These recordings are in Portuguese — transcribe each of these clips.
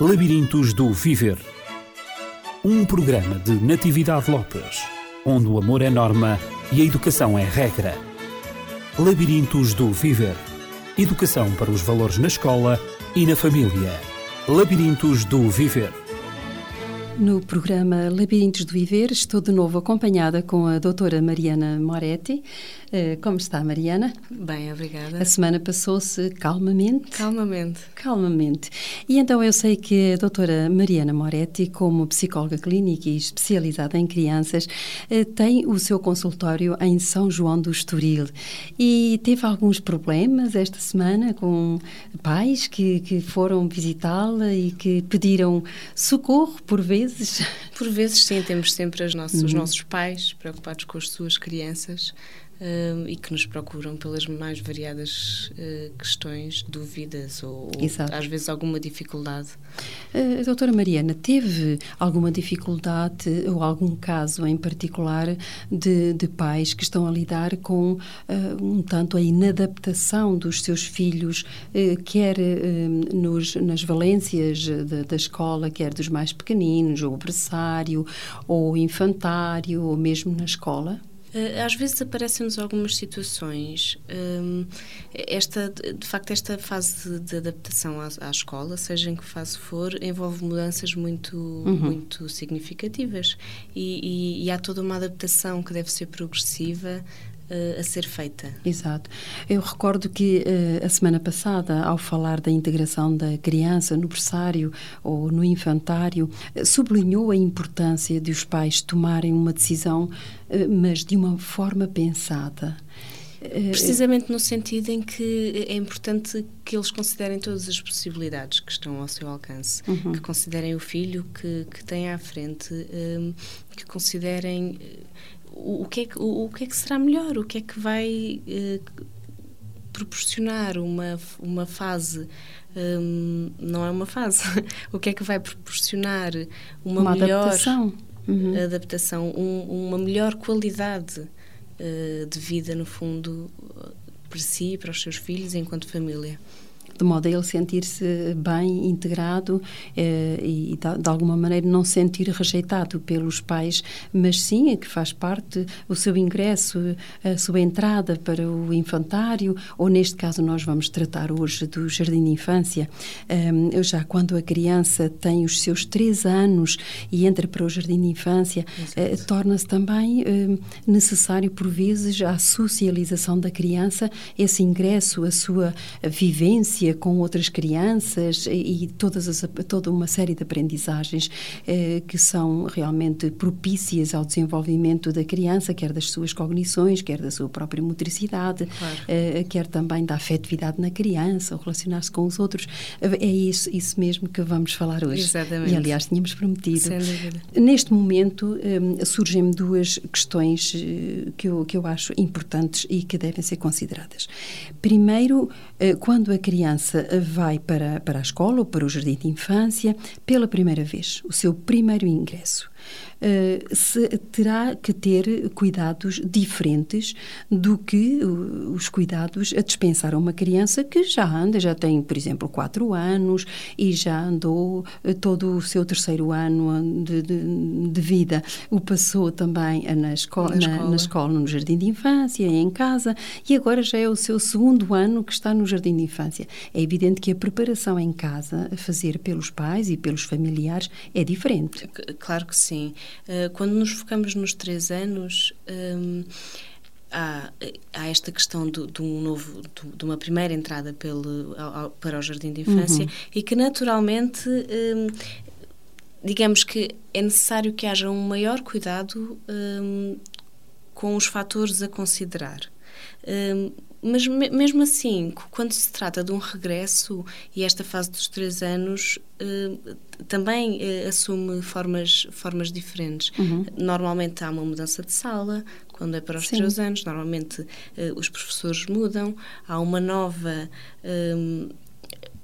Labirintos do Viver. Um programa de Natividade Lopes, onde o amor é norma e a educação é regra. Labirintos do Viver. Educação para os valores na escola e na família. Labirintos do Viver. No programa Labirintos do Viver, estou de novo acompanhada com a doutora Mariana Moretti. Eh, como está, Mariana? Bem, obrigada. A semana passou-se calmamente? Calmamente. Calmamente. E então eu sei que a doutora Mariana Moretti, como psicóloga clínica e especializada em crianças, eh, tem o seu consultório em São João do Estoril. E teve alguns problemas esta semana com pais que, que foram visitá-la e que pediram socorro por vezes vezes? Por vezes, sim, temos sempre nossos, uhum. os nossos pais preocupados com as suas crianças uh, e que nos procuram pelas mais variadas uh, questões, dúvidas ou, ou, às vezes alguma dificuldade. Uh, doutora Mariana, teve alguma dificuldade ou algum caso em particular de, de pais que estão a lidar com um tanto a inadaptação dos seus filhos, quer nos, nas valências da, da escola, quer dos mais pequeninos, ou berçário, ou infantário, ou mesmo na escola? Eh, às vezes aparecem-nos algumas situações. Hum, esta, de facto, esta fase de adaptação à, à, escola, seja em que fase for, envolve mudanças muito, uhum. muito significativas. E, e, e há toda uma adaptação que deve ser progressiva uh, a ser feita. Exato. Eu recordo que uh, a semana passada, ao falar da integração da criança no berçário ou no infantário, uh, sublinhou a importância de os pais tomarem uma decisão, mas de uma forma pensada. Precisamente no sentido em que é importante que eles considerem todas as possibilidades que estão ao seu alcance, uhum. que considerem o filho que, que têm à frente, que considerem o, que é que, o, o, que é que será melhor, o que é que vai eh, proporcionar uma, uma fase um, não é uma fase. o que é que vai proporcionar uma, uma melhor adaptação, uhum. adaptação um, uma melhor qualidade uh, de vida, no fundo, para si para os seus filhos enquanto família de modo a ele sentir-se bem integrado eh, e, de, alguma maneira, não sentir rejeitado pelos pais, mas sim é que faz parte o seu ingresso, a sua entrada para o infantário, ou neste caso nós vamos tratar hoje do jardim de infância. Um, já quando a criança tem os seus três anos e entra para o jardim de infância, uh, torna-se também uh, necessário, por vezes, a socialização da criança, esse ingresso, a sua vivência com outras crianças e, e todas as, toda uma série de aprendizagens eh, que são realmente propícias ao desenvolvimento da criança, quer das suas cognições, quer da sua própria motricidade, claro. eh, quer também da afetividade na criança, o relacionar-se com os outros. É isso, isso mesmo que vamos falar hoje. Exatamente. E, aliás, tínhamos prometido. Neste momento, eh, surgem duas questões eh, que, eu, que eu acho importantes e que devem ser consideradas. Primeiro, eh, quando a criança criança vai para, para a escola ou para o jardim de infância pela primeira vez, o seu primeiro ingresso. Eh, se terá que ter cuidados diferentes do que os cuidados a dispensar a uma criança que já anda, já tem, por exemplo, quatro anos e já andou eh, todo o seu terceiro ano de, de, de vida. O passou também na, na, escola. na escola, no jardim de infância, em casa, e agora já é o seu segundo ano que está no jardim de infância. É evidente que a preparação em casa, a fazer pelos pais e pelos familiares, é diferente. Claro que sim. Uh, quando nos focamos nos três anos, um, há, há, esta questão de, de um novo, de, de, uma primeira entrada pelo, ao, para o jardim de infância uhum. e que naturalmente, um, digamos que é necessário que haja um maior cuidado um, com os fatores a considerar. Um, mas mesmo assim, quando se trata de um regresso e esta fase dos três anos eh, também eh, assume formas, formas diferentes. Uhum. Normalmente há uma mudança de sala, quando é para os Sim. três anos, normalmente eh, os professores mudam, há uma nova.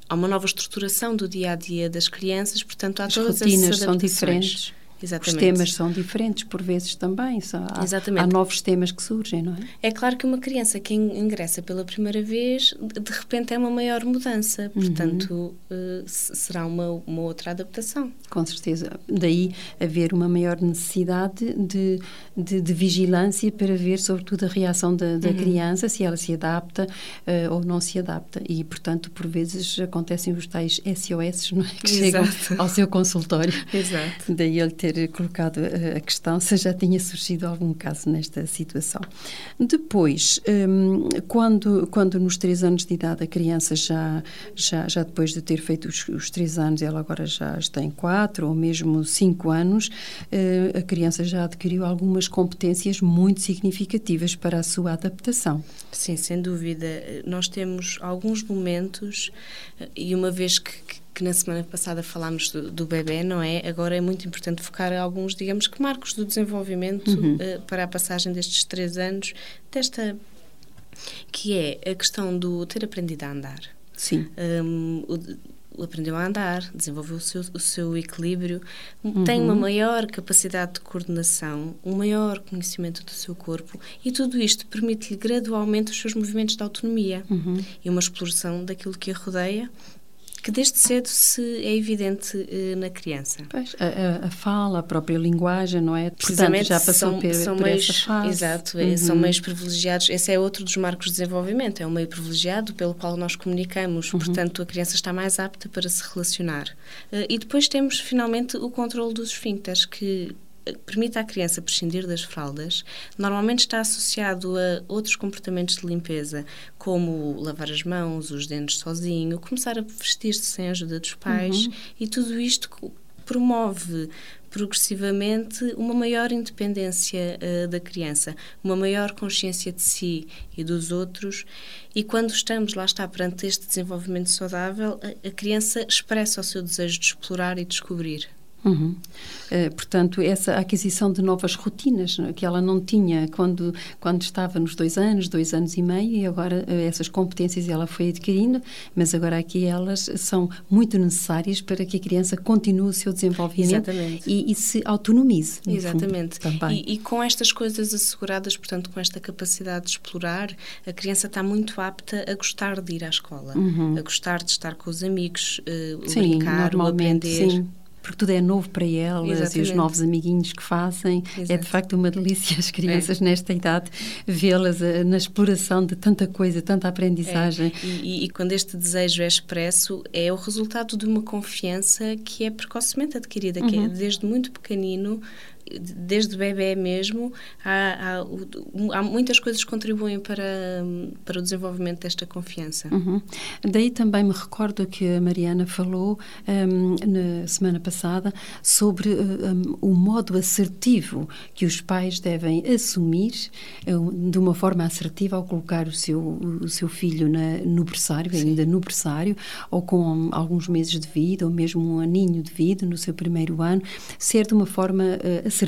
há uma nova estruturação do dia a dia das crianças, portanto há As todas rotinas essas são diferentes. Exatamente. Os temas são diferentes por vezes também. Há, Exatamente. há novos temas que surgem, não é? É claro que uma criança que ingressa pela primeira vez, de repente é uma maior mudança. Uhum. Portanto, uhum. será uma, uma outra adaptação. Com certeza. Daí haver uma maior necessidade de, de, de vigilância para ver, sobretudo, a reação da, da uhum. criança, se ela se adapta uh, ou não se adapta. E, portanto, por vezes acontecem os tais SOS, não é? Que Exato. chegam ao seu consultório. Exato. Daí ele ter colocado a questão se já tinha surgido algum caso nesta situação. Depois, um, quando, quando nos três anos de idade a criança já, já, já depois de ter feito os, os três anos, ela agora já está em quatro ou mesmo cinco anos, uh, a criança já adquiriu algumas competências muito significativas para a sua adaptação. Sim, sem dúvida. Nós temos alguns momentos, e uma vez que, que na semana passada falámos do, do, bebê, não é? Agora é muito importante focar alguns, digamos que marcos do desenvolvimento uhum. uh, para a passagem destes três anos, desta que é a questão do ter aprendido a andar. Sim. Um, o, aprendeu a andar, desenvolveu o seu, o seu equilíbrio, uhum. tem uma maior capacidade de coordenação, um maior conhecimento do seu corpo e tudo isto permite-lhe gradualmente os seus movimentos de autonomia uhum. e uma exploração daquilo que a rodeia que desde cedo se é evidente uh, na criança. Pois, a, a, fala, a própria linguagem, não é? Precisamente Portanto, já passou são, por, são por meios, essa fase. Exato, é, uhum. são meios privilegiados. Esse é outro dos marcos de desenvolvimento, é um meio privilegiado pelo qual nós comunicamos, uhum. portanto a criança está mais apta para se relacionar. Uh, e depois temos finalmente o controle dos esfíncteres, que permite à criança prescindir das fraldas, normalmente está associado a outros comportamentos de limpeza, como lavar as mãos, os dentes sozinho, começar a vestir-se sem a ajuda dos pais, uhum. e tudo isto promove progressivamente uma maior independência uh, da criança, uma maior consciência de si e dos outros. E quando estamos, lá está, perante este desenvolvimento saudável, a, a criança expressa o seu desejo de explorar e descobrir. Uhum. Uh, portanto, essa aquisição de novas rotinas é? que ela não tinha quando, quando estava nos dois anos, dois anos e meio, e agora uh, essas competências ela foi adquirindo, mas agora aqui elas são muito necessárias para que a criança continue o seu desenvolvimento e, e, se autonomize. Exatamente. Fundo, também. E, e, com estas coisas asseguradas, portanto, com esta capacidade de explorar, a criança está muito apta a gostar de ir à escola, uhum. a gostar de estar com os amigos, uh, sim, brincar, o aprender. Sim porque tudo é novo para elas Exatamente. e os novos amiguinhos que fazem. Exato. É de facto uma delícia as crianças é. nesta idade vê-las uh, na exploração de tanta coisa, tanta aprendizagem. É. E, e, quando este desejo é expresso, é o resultado de uma confiança que é precocemente adquirida, uhum. que é desde muito pequenino desde bebê mesmo, há, há, há, muitas coisas que contribuem para, para o desenvolvimento desta confiança. Uhum. Daí também me recordo que a Mariana falou um, na semana passada sobre um, o modo assertivo que os pais devem assumir um, de uma forma assertiva ao colocar o seu, o seu filho na, no berçário, Sim. ainda no berçário, ou com alguns meses de vida, ou mesmo um aninho de vida no seu primeiro ano, ser de uma forma uh, assertiva,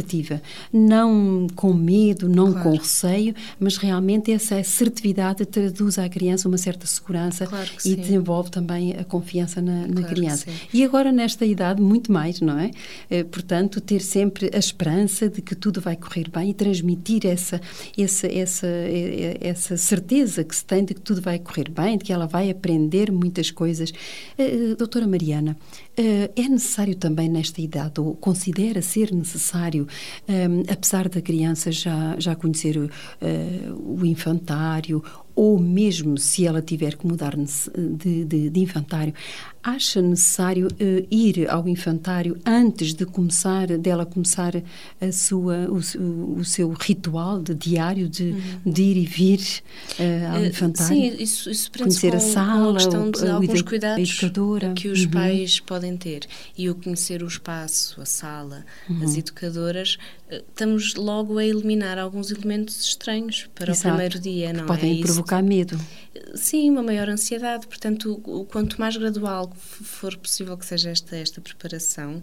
não com medo, não claro. com receio, mas realmente essa assertividade traduz à criança uma certa segurança claro e sim. desenvolve também a confiança na, na claro criança. E agora, nesta idade, muito mais, não é? Eh, portanto, ter sempre a esperança de que tudo vai correr bem e transmitir essa, essa, essa, eh, essa certeza que se tem de que tudo vai correr bem, de que ela vai aprender muitas coisas. Eh, doutora Mariana, é necessário também nesta idade, ou considera ser necessário, um, apesar da criança já, já conhecer uh, o infantário, ou mesmo se ela tiver que mudar de, de, de infantário, acha necessário uh, ir ao infantário antes de começar, dela começar a sua, o, o seu ritual de diário de, uhum. de ir e vir uh, ao infantário? Sim, isso, isso conhecer com, a sala, a questão de o, alguns cuidados que os uhum. pais podem ter. E o conhecer o espaço, a sala, uhum. as educadoras, estamos logo a eliminar alguns elementos estranhos para Exato, o primeiro dia, não é? Medo. Sim, uma maior ansiedade. Portanto, quanto mais gradual for possível que seja esta, esta preparação,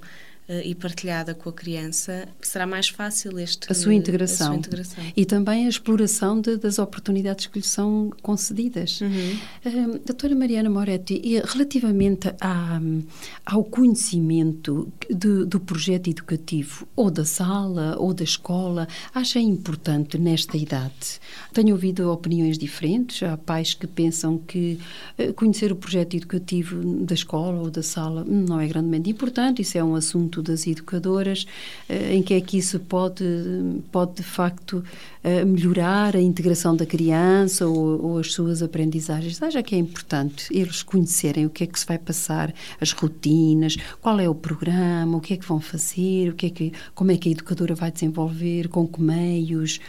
e partilhada com a criança, será mais fácil este, a, sua integração. A sua integração. E também a exploração de, das oportunidades que lhe são concedidas. Uhum. Uh, doutora Mariana Moretti, relativamente à, ao conhecimento de, do projeto educativo, ou da sala, ou da escola, acha importante nesta idade? Tenho ouvido opiniões diferentes. Há pais que pensam que uh, conhecer o projeto educativo da escola ou da sala não é grandemente importante, isso é um assunto das educadoras, uh, em que é que isso pode, pode de facto melhorar a integração da criança ou, ou, as suas aprendizagens. Acha que é importante eles conhecerem o que é que se vai passar, as rotinas, qual é o programa, o que é que vão fazer, o que é que, como é que a educadora vai desenvolver, com que meios.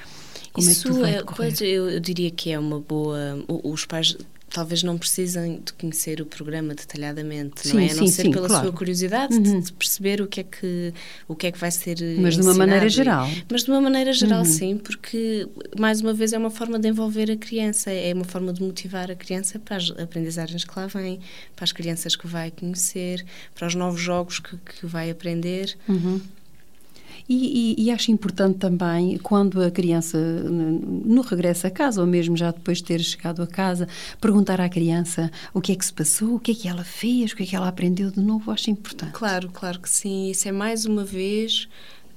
Como Isso é que vai é, pois, eu, eu diria que é uma boa. Os pais talvez não precisem de conhecer o programa detalhadamente, sim, não é? Sim, a não ser sim, pela claro. sua curiosidade uhum. de, perceber o que é que o que é que vai ser Mas de uma maneira geral. Mas de uma maneira geral, uhum. sim, porque mais uma vez é uma forma de envolver a criança, é uma forma de motivar a criança para as aprendizagens que lá vêm, para as crianças que vai conhecer, para os novos jogos que, que vai aprender. Uhum. E, e, e, acho importante também, quando a criança no regresso a casa, ou mesmo já depois de ter chegado a casa, perguntar à criança o que é que se passou, o que é que ela fez, o que é que ela aprendeu de novo, acho importante. Claro, claro que sim. Isso é mais uma vez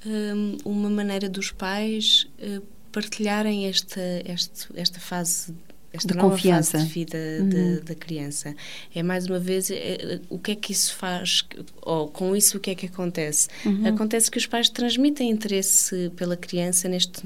um, uma maneira dos pais uh, partilharem esta, esta, esta fase esta de nova confiança. fase de vida uhum. da criança. É mais uma vez é, o que é que isso faz, ou com isso o que é que acontece? Uhum. Acontece que os pais transmitem interesse pela criança neste,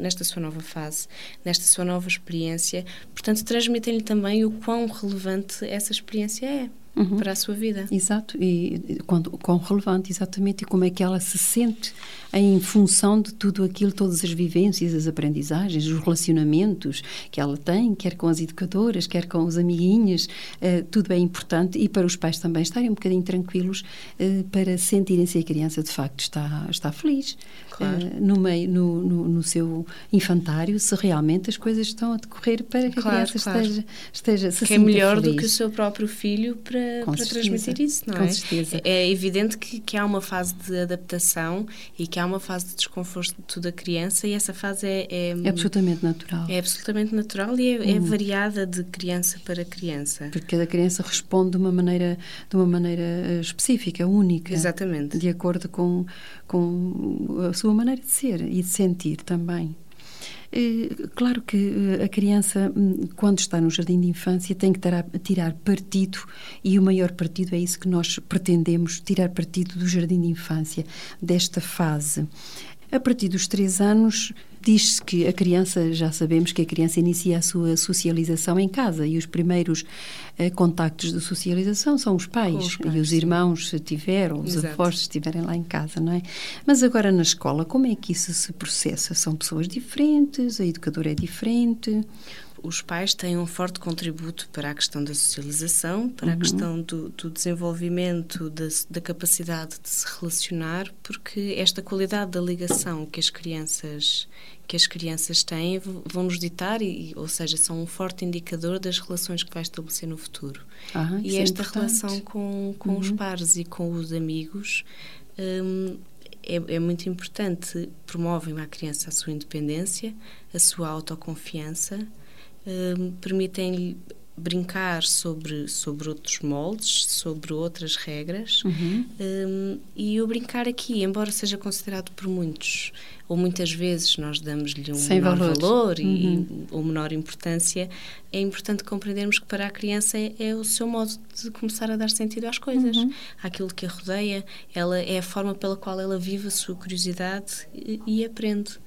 nesta sua nova fase, nesta sua nova experiência, portanto transmitem-lhe também o quão relevante essa experiência é. Uhum. Para a sua vida. Exato, e quando, quão relevante, exatamente, e como é que ela se sente em função de tudo aquilo, todas as vivências, as aprendizagens, os relacionamentos que ela tem, quer com as educadoras, quer com os amiguinhos, eh, tudo é importante e para os pais também estarem um bocadinho tranquilos eh, para sentirem se a criança de facto está, está feliz claro. eh, no, meio, no, no, no, seu infantário, se realmente as coisas estão a decorrer para que claro, a criança claro. esteja, esteja se Que é melhor feliz. do que o seu próprio filho para, Com para transmitir isso, não Com é? certeza. É evidente que, que há uma fase de adaptação e que há uma fase de desconforto da criança e essa fase é, é, É absolutamente natural. é absolutamente natural e é, é variada de criança para criança. Porque cada criança responde de uma maneira, de uma maneira eh, específica, única. Exatamente. De acordo com, com a sua maneira de ser e de sentir também. Eh, Claro que eh, a criança, hum, quando está no jardim de infância, tem que tirar partido, e o maior partido é isso que nós pretendemos, tirar partido do jardim de infância, desta fase. A partir dos três anos, diz-se que a criança, já sabemos que a criança inicia a sua socialização em casa e os primeiros eh, contactos de socialização são os pais, os pais, e os irmãos, se tiver, ou os avós, se estiverem lá em casa, não é? Mas agora na escola, como é que isso se processa? São pessoas diferentes, a educadora é diferente? Os pais têm um forte contributo para a questão da socialização, para a questão do, do desenvolvimento da, da capacidade de se relacionar, porque esta qualidade da ligação que as crianças que as crianças têm vão nos ditar, e, ou seja, são um forte indicador das relações que vai estabelecer no futuro. Ah, e é esta importante. relação com, com os pares e com os amigos hum, é, é muito importante. Promovem à criança a sua independência, a sua autoconfiança, hum, permitem-lhe brincar sobre, sobre outros moldes, sobre outras regras. Uhum. Hum, e o brincar aqui, embora seja considerado por muitos, ou muitas vezes nós damos-lhe um Sem menor valor. valor e, Uhum. ou menor importância, é importante compreendermos que para a criança é, é o seu modo de começar a dar sentido às coisas, Uhum. àquilo que a rodeia. Ela é a forma pela qual ela vive a sua curiosidade e, e aprende.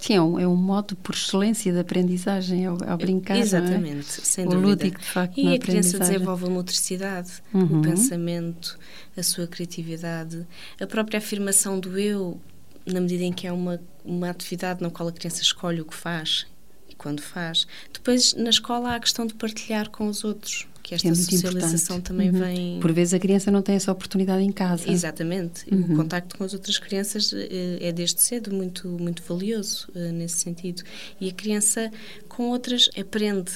Sim, é um, é um modo por excelência de aprendizagem ao, ao brincar. é? Exatamente, sem o dúvida. lúdico, de facto, E a criança desenvolve a motricidade, Uhum. o pensamento, a sua criatividade, a própria afirmação do eu, na medida em que é uma, uma atividade na qual a criança escolhe o que faz e quando faz. Depois, na escola, há a questão de partilhar com os outros, que esta é socialização importante. também Uhum. vem. Por vezes a criança não tem essa oportunidade em casa. Exatamente. Uhum. O contacto com as outras crianças eh, é desde cedo muito, muito valioso eh, nesse sentido. E a criança com outras aprende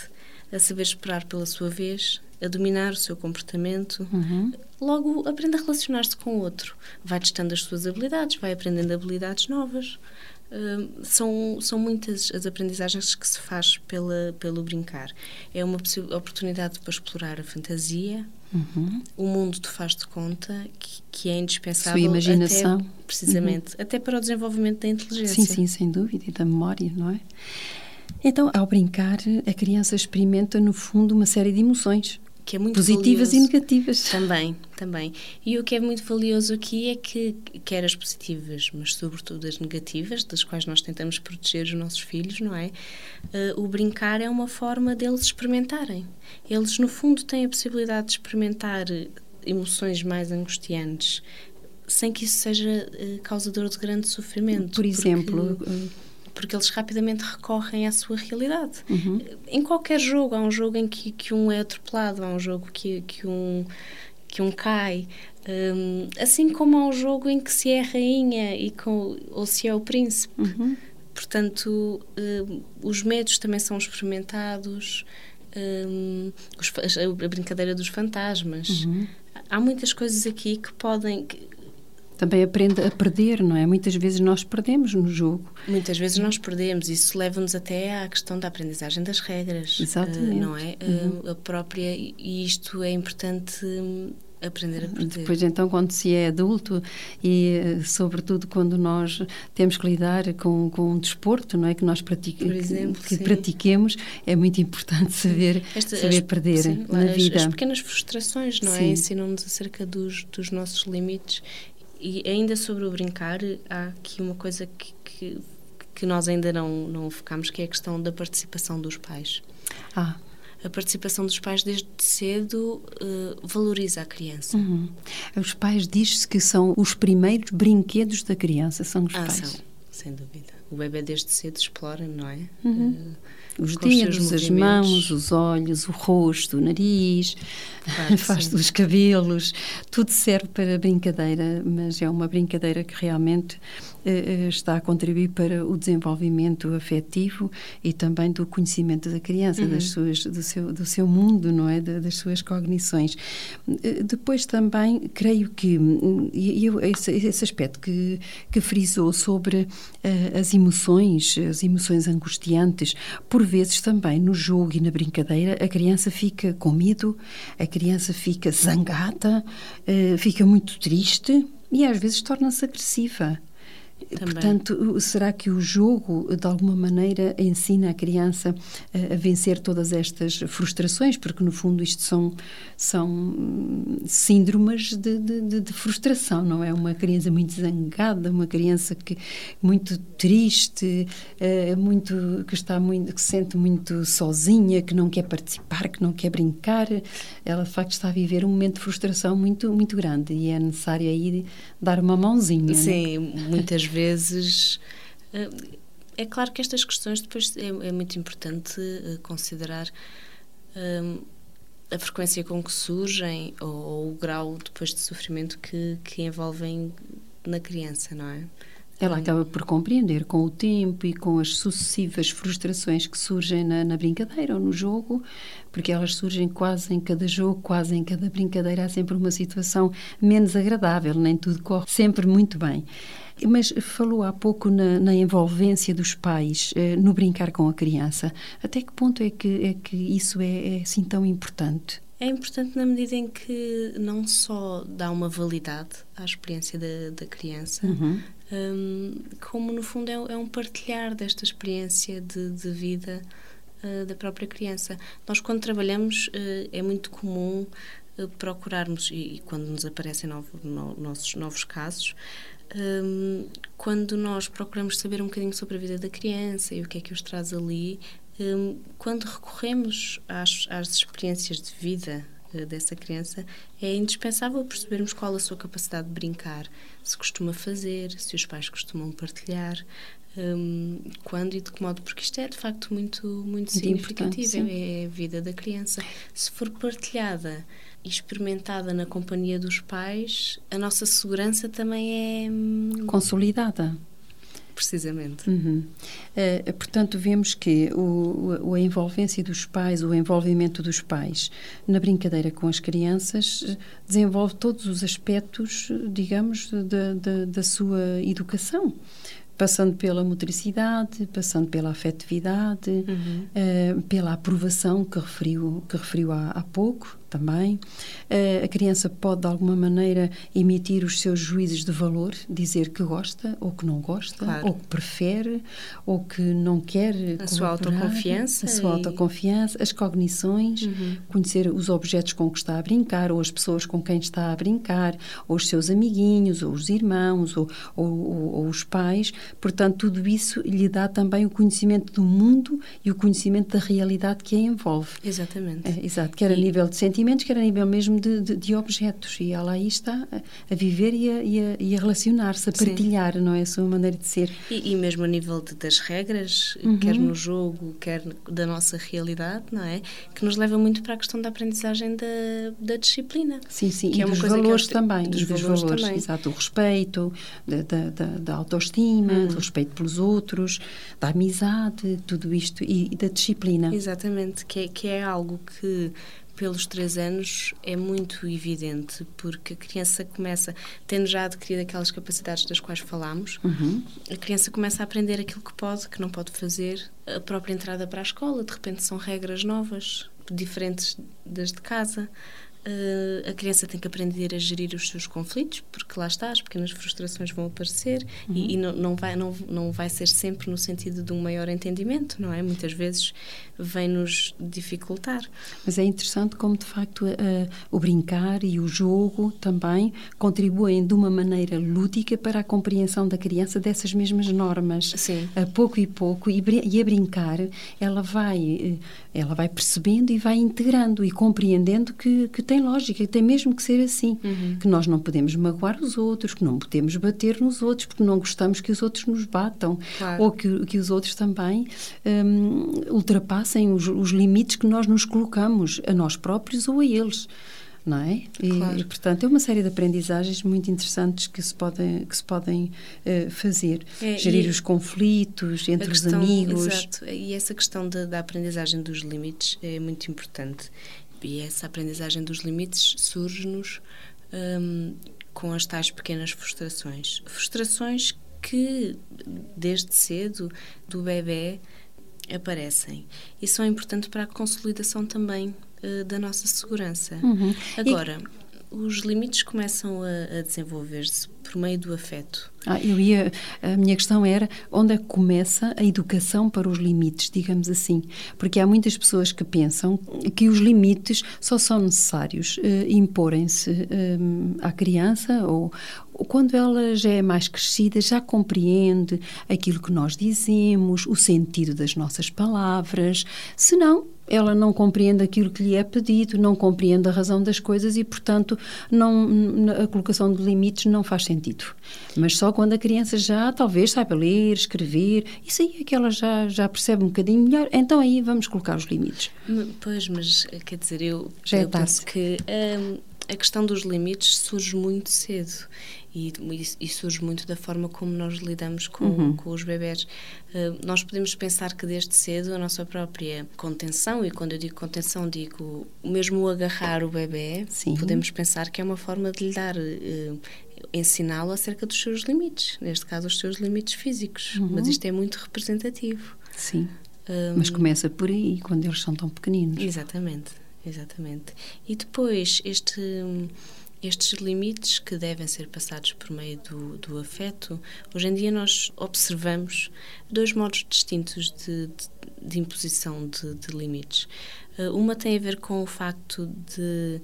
a saber esperar pela sua vez, a dominar o seu comportamento. Uhum. Logo, aprende a relacionar-se com o outro. Vai testando as suas habilidades, vai aprendendo habilidades novas. Uh, são, são muitas as aprendizagens que se faz pela, pelo brincar. É uma oportunidade para explorar a fantasia, uhum. o mundo te faz de conta que, que é indispensável. Sua imaginação. Até, precisamente, uhum. até para o desenvolvimento da inteligência. Sim, sim, sem dúvida, e da memória, não é? Então, ao brincar, a criança experimenta, no fundo, uma série de emoções que é muito positivas valioso. e negativas. Também, também. E o que é muito valioso aqui é que, quer as positivas, mas sobretudo as negativas, das quais nós tentamos proteger os nossos filhos, não é? Uh, o brincar é uma forma deles experimentarem. Eles, no fundo, têm a possibilidade de experimentar emoções mais angustiantes, sem que isso seja uh, causador de grande sofrimento. Por exemplo. Porque porque eles rapidamente recorrem à sua realidade. Uhum. Em qualquer jogo, há um jogo em que, que um é atropelado, há um jogo que, que, um, que um cai. Um, assim como há um jogo em que se é a rainha e com, ou se é o príncipe. Uhum. Portanto, um, os medos também são experimentados, um, os, a brincadeira dos fantasmas. Uhum. Há muitas coisas aqui que podem. Que, também aprende a perder, não é? Muitas vezes nós perdemos no jogo. Muitas vezes nós perdemos. Isso leva-nos até à questão da aprendizagem das regras. Exatamente. não é? Uhum. A própria. E isto é importante hum, aprender a perder. Depois, então, quando se é adulto e, eh, sobretudo, quando nós temos que lidar com, com um desporto, não é? Que nós pratique, exemplo, que, que pratiquemos, é muito importante saber, Esta, saber as, perder sim, na as, vida. As pequenas frustrações, não é? sim. é? Ensinam-nos acerca dos, dos nossos limites e ainda sobre o brincar, há aqui uma coisa que, que, que nós ainda não, não focamos, que é a questão da participação dos pais. Ah. A participação dos pais desde cedo uh, valoriza a criança. Uhum. Os pais diz-se que são os primeiros brinquedos da criança, são os ah, pais. São, sem dúvida. O bebê desde cedo explora, não é? Uhum. Uh, os dedos, as mãos, os olhos, o rosto, o nariz, claro, faz os cabelos, tudo serve para brincadeira, mas é uma brincadeira que realmente está a contribuir para o desenvolvimento afetivo e também do conhecimento da criança, uhum. das suas, do, seu, do seu mundo, não é? das suas cognições. Eh, depois também, creio que, e eu, esse, esse aspecto que, que frisou sobre uh, as emoções, as emoções angustiantes, por vezes também no jogo e na brincadeira, a criança fica com medo, a criança fica zangada, uh, fica muito triste e às vezes torna-se agressiva. Também. Portanto, será que o jogo, de alguma maneira, ensina a criança a, a vencer todas estas frustrações? Porque, no fundo, isto são, são hum, síndromes de, de, de, frustração, não é? Uma criança muito zangada, uma criança que muito triste, uh, muito, que está muito, que se sente muito sozinha, que não quer participar, que não quer brincar. Ela, de facto, está a viver um momento de frustração muito, muito grande e é necessário aí dar uma mãozinha. É? Sim, muitas vezes. Eh, é claro que estas questões depois é, é muito importante eh, considerar um, a frequência com que surgem ou, ou, o grau depois de sofrimento que, que envolvem na criança, não é? Ela acaba por compreender com o tempo e com as sucessivas frustrações que surgem na, na, brincadeira ou no jogo, porque elas surgem quase em cada jogo, quase em cada brincadeira, há sempre uma situação menos agradável, nem tudo corre sempre muito bem. Mas falou há pouco na, na envolvência dos pais eh, no brincar com a criança. Até que ponto é que, é que isso é, é assim tão importante? É importante na medida em que não só dá uma validade à experiência da, da criança, uhum. um, como no fundo é, é, um partilhar desta experiência de, de vida uh, da própria criança. Nós, quando trabalhamos, uh, é muito comum uh, procurarmos, e, e, quando nos aparecem novo, no, nossos novos casos, um, quando nós procuramos saber um bocadinho sobre a vida da criança e o que é que os traz ali, um, quando recorremos às, às experiências de vida uh, dessa criança, é indispensável percebermos qual a sua capacidade de brincar, se costuma fazer, se os pais costumam partilhar, um, quando e de que modo, porque isto é de facto muito, muito, muito significativo, é a vida da criança. Se for partilhada experimentada na companhia dos pais, a nossa segurança também é hum, consolidada. precisamente. Uhum. Uh, portanto, vemos que o, o, a envolvência dos pais, o envolvimento dos pais na brincadeira com as crianças desenvolve todos os aspectos, digamos, da, da, da sua educação passando pela motricidade, passando pela afetividade, uhum. uh, pela aprovação que referiu, que referiu há, há pouco, também. Uh, a criança pode, de alguma maneira, emitir os seus juízes de valor, dizer que gosta ou que não gosta, claro. ou que prefere, ou que não quer. A sua autoconfiança. A sua e... autoconfiança, as cognições, uhum. conhecer os objetos com que está a brincar, ou as pessoas com quem está a brincar, ou os seus amiguinhos, ou os irmãos, ou, ou, ou, ou os pais. Portanto, tudo isso lhe dá também o conhecimento do mundo e o conhecimento da realidade que a envolve. Exatamente. É, exato, quer a nível de sentimentos sentimentos, quer a nível mesmo de, de, de objetos. E ela aí está a, viver e a, e a, a relacionar-se, a partilhar, Sim. não é? A sua maneira de ser. E, e mesmo a nível de, das regras, uhum. quer no jogo, quer da nossa realidade, não é? Que nos leva muito para a questão da aprendizagem da, da disciplina. Sim, sim, que e é dos valores também. Dos, dos valores, valores também. Exato, o respeito, da, da, da, da autoestima, uhum. do respeito pelos outros, da amizade, tudo isto e, e da disciplina. Exatamente, que é, que é algo que pelos três anos é muito evidente, porque a criança começa, tendo já adquirido aquelas capacidades das quais falámos, uhum. a criança começa a aprender aquilo que pode, que não pode fazer. A própria entrada para a escola, de repente, são regras novas, diferentes das de casa. Uh, a criança tem que aprender a gerir os seus conflitos, porque lá está, as pequenas frustrações vão aparecer uhum. e, e, não, não, vai, não, não vai ser sempre no sentido de um maior entendimento, não é? Muitas vezes vem-nos dificultar. Mas é interessante como, de facto, uh, o brincar e o jogo também contribuem de uma maneira lúdica para a compreensão da criança dessas mesmas normas. Sim. A pouco e pouco, e, e a brincar, ela vai, uh, ela vai percebendo e vai integrando e compreendendo que, que tem tem lógica, tem mesmo que ser assim. Uhum. Que nós não podemos magoar os outros, que não podemos bater nos outros, porque não gostamos que os outros nos batam. Claro. Ou que, que os outros também um, ultrapassem os, os limites que nós nos colocamos, a nós próprios ou a eles não é? E, claro. e, portanto é uma série de aprendizagens muito interessantes que se podem que se podem uh, fazer, é, gerir os conflitos entre questão, os amigos. Exato. E essa questão de, da aprendizagem dos limites é muito importante e essa aprendizagem dos limites surge-nos um, com as tais pequenas frustrações. Frustrações que, desde cedo, do bebê, aparecem e são importantes para a consolidação também uh, da nossa segurança. Uhum. Agora, e... os limites começam a, a desenvolver-se por meio do afeto. Ah, eu ia, a minha questão era onde é que começa a educação para os limites, digamos assim, porque há muitas pessoas que pensam que os limites só são necessários uh, imporem-se uh, à criança ou quando ela já é mais crescida, já compreende aquilo que nós dizemos, o sentido das nossas palavras, senão ela não compreende aquilo que lhe é pedido, não compreende a razão das coisas e, portanto, não, a colocação de limites não faz sentido. Mas só quando a criança já talvez saiba ler, escrever, isso aí é que ela já, já percebe um bocadinho melhor, então aí vamos colocar os limites. Pois, mas quer dizer, eu, já é eu penso que hum, a questão dos limites surge muito cedo e, e, surge muito da forma como nós lidamos com, uhum. com os bebés. Uh, nós podemos pensar que desde cedo a nossa própria contenção, e quando eu digo contenção, digo mesmo agarrar o bebê, Sim. podemos pensar que é uma forma de lhe dar. Uh, ensiná-lo acerca dos seus limites, neste caso os seus limites físicos, uhum. mas isto é muito representativo. Sim. Um, mas começa por aí, quando eles são tão pequeninos. Exatamente, exatamente. E depois este estes limites que devem ser passados por meio do, do afeto, hoje em dia nós observamos dois modos distintos de, de, de imposição de, de limites. Uh, uma tem a ver com o facto de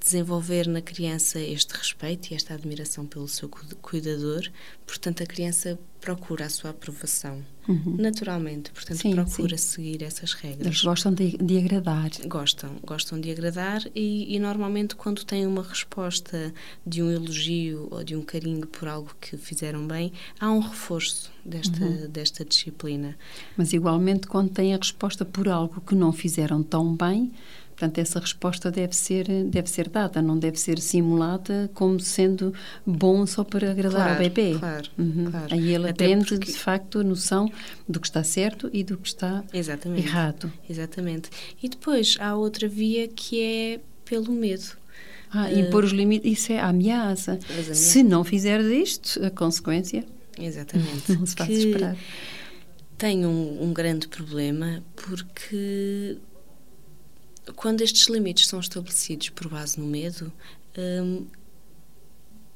desenvolver na criança este respeito e esta admiração pelo seu cuidador, portanto, a criança procura a sua aprovação, uhum. naturalmente, portanto, sim, procura sim. seguir essas regras. Eles gostam de, de agradar. Gostam, gostam de agradar e, e, normalmente, quando têm uma resposta de um elogio ou de um carinho por algo que fizeram bem, há um reforço desta, uhum. desta disciplina. Mas, igualmente, quando têm a resposta por algo que não fizeram tão bem, Portanto, essa resposta deve ser, deve ser dada, não deve ser simulada como sendo bom só para agradar claro, ao bebê. Claro, uhum. claro. Aí ele Até aprende, porque... de facto, a noção do que está certo e do que está Exatamente. errado. Exatamente. E depois há outra via que é pelo medo. Ah, uh, impor os limites, isso é a ameaça. ameaça. Se não fizeres isto, a consequência. Exatamente. Não se faz esperar. Tem um, um grande problema porque quando estes limites são estabelecidos por base no medo, um,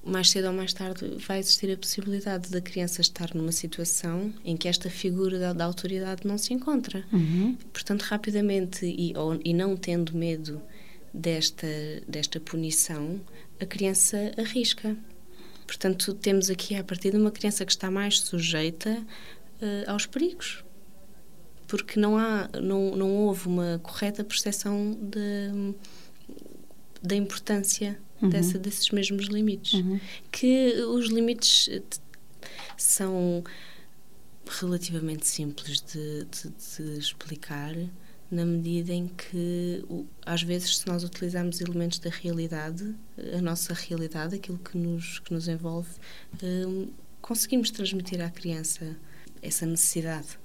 mais cedo ou mais tarde vai existir a possibilidade da criança estar numa situação em que esta figura da, da autoridade não se encontra. Uhum. Portanto, rapidamente e, ou, e não tendo medo desta, desta punição, a criança arrisca. Portanto, temos aqui a partir de uma criança que está mais sujeita uh, aos perigos porque não há não, não houve uma correta percepção de, da importância uhum. dessa, desses mesmos limites uhum. que os limites são relativamente simples de, de, de, explicar na medida em que às vezes se nós utilizarmos elementos da realidade a nossa realidade aquilo que nos que nos envolve um, conseguimos transmitir à criança essa necessidade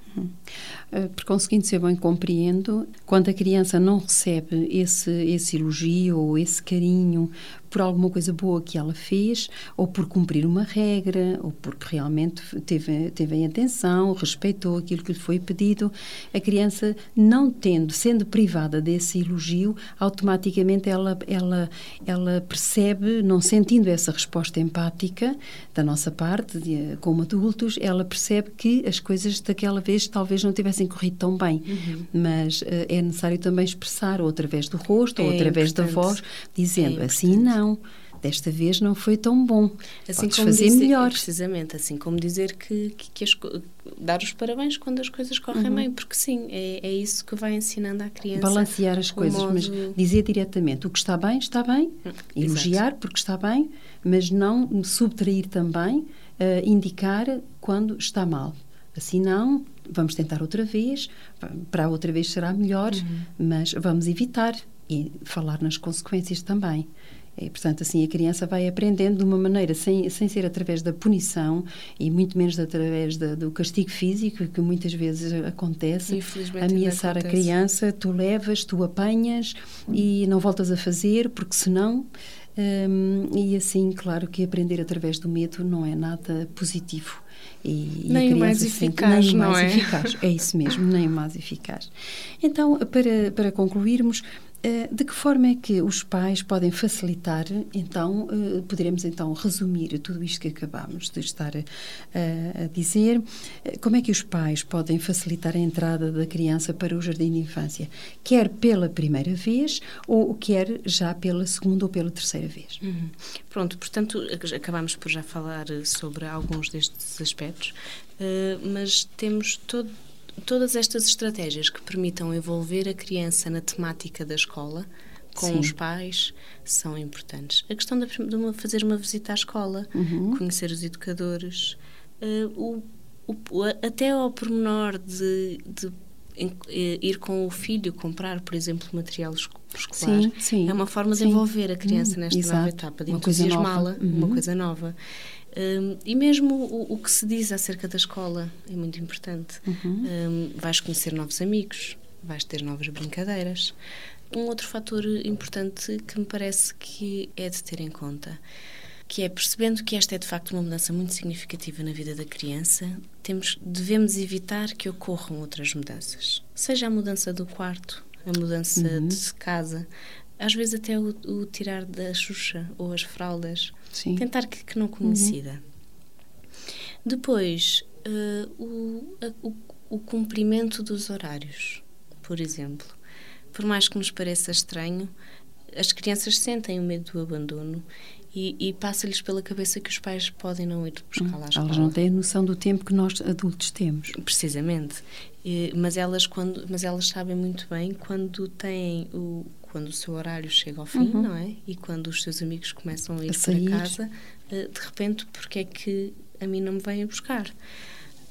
eh, por conseguinte, se eu bem compreendo, quando a criança não recebe esse, esse elogio ou esse carinho por alguma coisa boa que ela fez, ou por cumprir uma regra, ou porque realmente teve, teve atenção, respeitou aquilo que lhe foi pedido, a criança, não tendo, sendo privada desse elogio, automaticamente ela, ela, ela percebe, não sentindo essa resposta empática da nossa parte, de, como adultos, ela percebe que as coisas daquela vez talvez não tivessem corrido tão bem. Uhum. Mas uh, é necessário também expressar, ou através do rosto, é ou através da voz, dizendo é assim não não, desta vez não foi tão bom. Assim Podes como fazer dizer, melhor. Precisamente, assim como dizer que, que, que as, dar os parabéns quando as coisas correm uhum. bem, porque sim, é, é isso que vai ensinando à criança. Balancear as coisas, modo... mas dizer diretamente o que está bem, está bem, hum, elogiar Exato. porque está bem, mas não subtrair também, uh, indicar quando está mal. Assim não, vamos tentar outra vez, para outra vez será melhor, uhum. mas vamos evitar e falar nas consequências também. E, portanto, assim, a criança vai aprendendo de uma maneira, sem, sem ser através da punição e muito menos através da, do castigo físico, que muitas vezes acontece. Ameaçar acontece. a criança, tu levas, tu apanhas e não voltas a fazer, porque senão. Hum, e assim, claro que aprender através do medo não é nada positivo. E, nem o mais eficaz, nem não mais é? eficaz. É isso mesmo, nem mais eficaz. Então, para, para concluirmos, de que forma é que os pais podem facilitar, então, eh, poderemos então resumir tudo isto que acabamos de estar a, a dizer, eh, como é que os pais podem facilitar a entrada da criança para o jardim de infância, quer pela primeira vez ou quer já pela segunda ou pela terceira vez? Uhum. Pronto, portanto, acabamos por já falar sobre alguns destes aspectos, mas temos todo todas estas estratégias que permitam envolver a criança na temática da escola, com Sim. os pais, são importantes. A questão de, uma, fazer uma visita à escola, uhum. conhecer os educadores, uh, o, o, até ao pormenor de, de eh, ir com o filho comprar, por exemplo, material escolar. Sim, sim, é uma forma de sim. envolver a criança hum, nesta exato. nova etapa, de uma entusiasmá-la, uhum. uma coisa nova. Um, e mesmo o, o, que se diz acerca da escola é muito importante. Uhum. Um, vais conhecer novos amigos, vais ter novas brincadeiras. Um outro fator importante que me parece que é de ter em conta, que é percebendo que esta é de facto uma mudança muito significativa na vida da criança, temos, devemos evitar que ocorram outras mudanças. Seja a mudança do quarto, a mudança uhum. de casa, às vezes até o, o, tirar da Xuxa ou as fraldas. Sim. Tentar que, que não conhecida. Uhum. Depois, uh, o, a, o, o cumprimento dos horários, por exemplo. Por mais que nos pareça estranho, as crianças sentem o medo do abandono e, e passa-lhes pela cabeça que os pais podem não ir buscar lá à escola. Elas não têm noção do tempo que nós adultos temos. Precisamente. E, mas, elas, quando, mas elas sabem muito bem quando têm o, quando o seu horário chega ao fim, uhum. não é? E quando os seus amigos começam a ir a para casa, eh, de repente, porque é que a mim não me vêm buscar?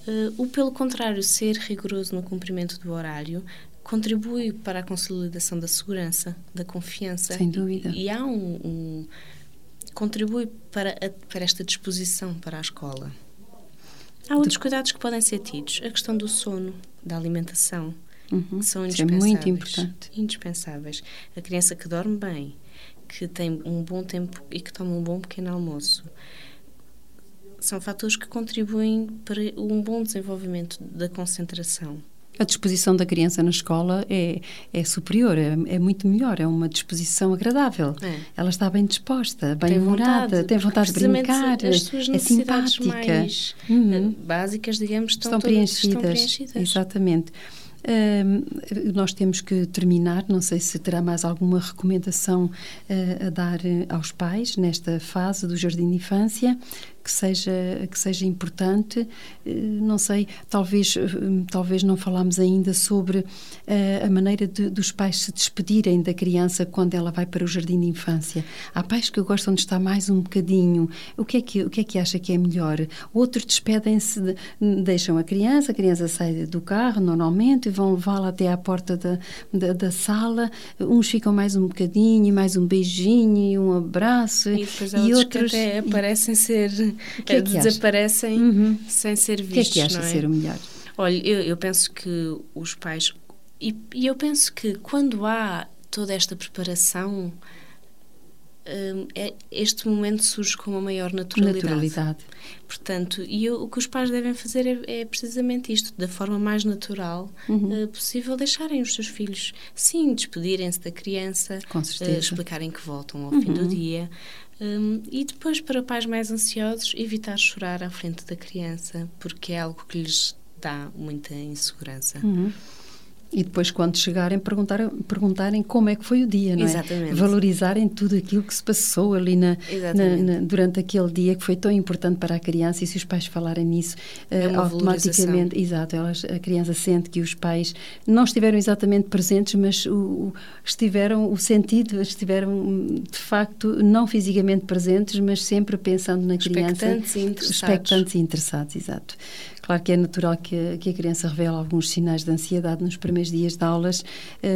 Uh, o, pelo contrário, ser rigoroso no cumprimento do horário contribui para a consolidação da segurança, da confiança. Sem dúvida. E, e há um, um contribui para, a, para esta disposição para a escola. Há outros cuidados que podem ser tidos. A questão do sono, da alimentação, Uhum. são Isso é indispensáveis. muito importante. Indispensáveis. A criança que dorme bem, que tem um bom tempo e que toma um bom pequeno almoço, são fatores que contribuem para um bom desenvolvimento da concentração. A disposição da criança na escola é, é superior, é, é muito melhor, é uma disposição agradável. É. Ela está bem disposta, bem humorada, vontade, tem vontade de brincar, as suas é simpática. mais Uhum. eh, básicas, digamos, estão, estão, todas- preenchidas. estão preenchidas. Exatamente. Nós temos que terminar. Não sei se terá mais alguma recomendação eh, a dar eh, aos pais nesta fase do jardim de infância que seja que seja importante. Eh, não sei, talvez eh, talvez não falámos ainda sobre eh, a maneira de, dos pais se despedirem da criança quando ela vai para o jardim de infância. Há pais que gostam de estar mais um bocadinho. O que é que o que é que acha que é melhor? Outros despedem-se, de- deixam a criança, a criança sai do carro normalmente e vão levá-la até à porta da, da, da sala. Uns ficam mais um bocadinho, mais um beijinho e um abraço. E há outros, até aparecem ser, que é que desaparecem Uhum. sem ser O que é vistos. que acha é? ser o melhor? Olha, eu, eu penso que os pais. E, e eu penso que quando há toda esta preparação, este momento surge com uma maior naturalidade. Naturalidade. Portanto, e o que os pais devem fazer é, é precisamente isto, da forma mais natural Uhum. eh, possível, deixarem os seus filhos, sim, despedirem-se da criança, eh, explicarem que voltam ao fim Uhum. do dia. hum, e depois, para pais mais ansiosos, evitar chorar à frente da criança, porque é algo que lhes dá muita insegurança. Uhum. E depois, quando chegarem, perguntar, perguntarem como é que foi o dia, não é? Exatamente. Valorizarem tudo aquilo que se passou ali na, na- na- durante aquele dia que foi tão importante para a criança. E se os pais falarem nisso, É uma automaticamente, exato, elas, a criança sente que os pais não estiveram exatamente presentes, mas o, o- estiveram, o sentido, estiveram hum, de facto não fisicamente presentes, mas sempre pensando na criança. Expectantes e interessados. Expectantes e interessados, exato. Claro que é natural que a, que a criança revele alguns sinais de ansiedade nos primeiros dias de aulas,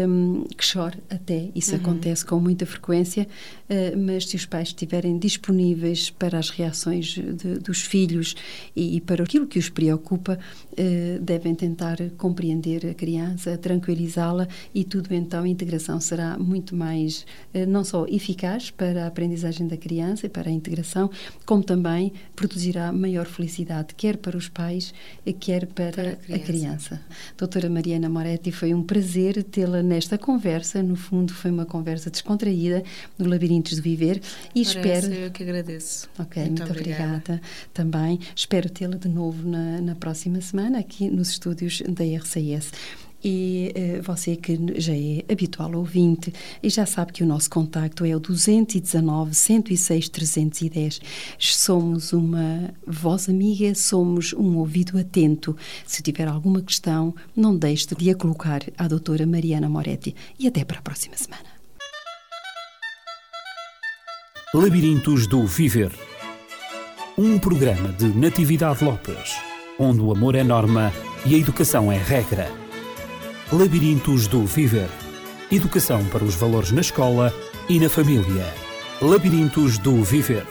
hum, que chore até. Isso Uhum. acontece com muita frequência, eh, mas se os pais estiverem disponíveis para as reações de- dos filhos e, e para aquilo que os preocupa, eh, devem tentar compreender a criança, tranquilizá-la e tudo então a integração será muito mais, eh, não só eficaz para a aprendizagem da criança e para a integração, como também produzirá maior felicidade, quer para os pais, quer para, Para a a criança. criança. Doutora Mariana Moretti, foi um prazer tê-la nesta conversa. No fundo, foi uma conversa descontraída no Labirintos do Viver e Ora, espero. Eu que agradeço. Ok, muito, obrigada. também. Espero tê-la de novo na, na próxima semana aqui nos estúdios da RCS. E eh, você que já é habitual ouvinte e já sabe que o nosso contacto é o 219 106 310. Somos uma voz amiga, somos um ouvido atento. Se tiver alguma questão, não deixe de a colocar à doutora Mariana Moretti. E até para a próxima semana. Labirintos do Viver. Um programa de Natividade Lopes, onde o amor é norma e a educação é regra. Labirintos do Viver. Educação para os valores na escola e na família. Labirintos do Viver.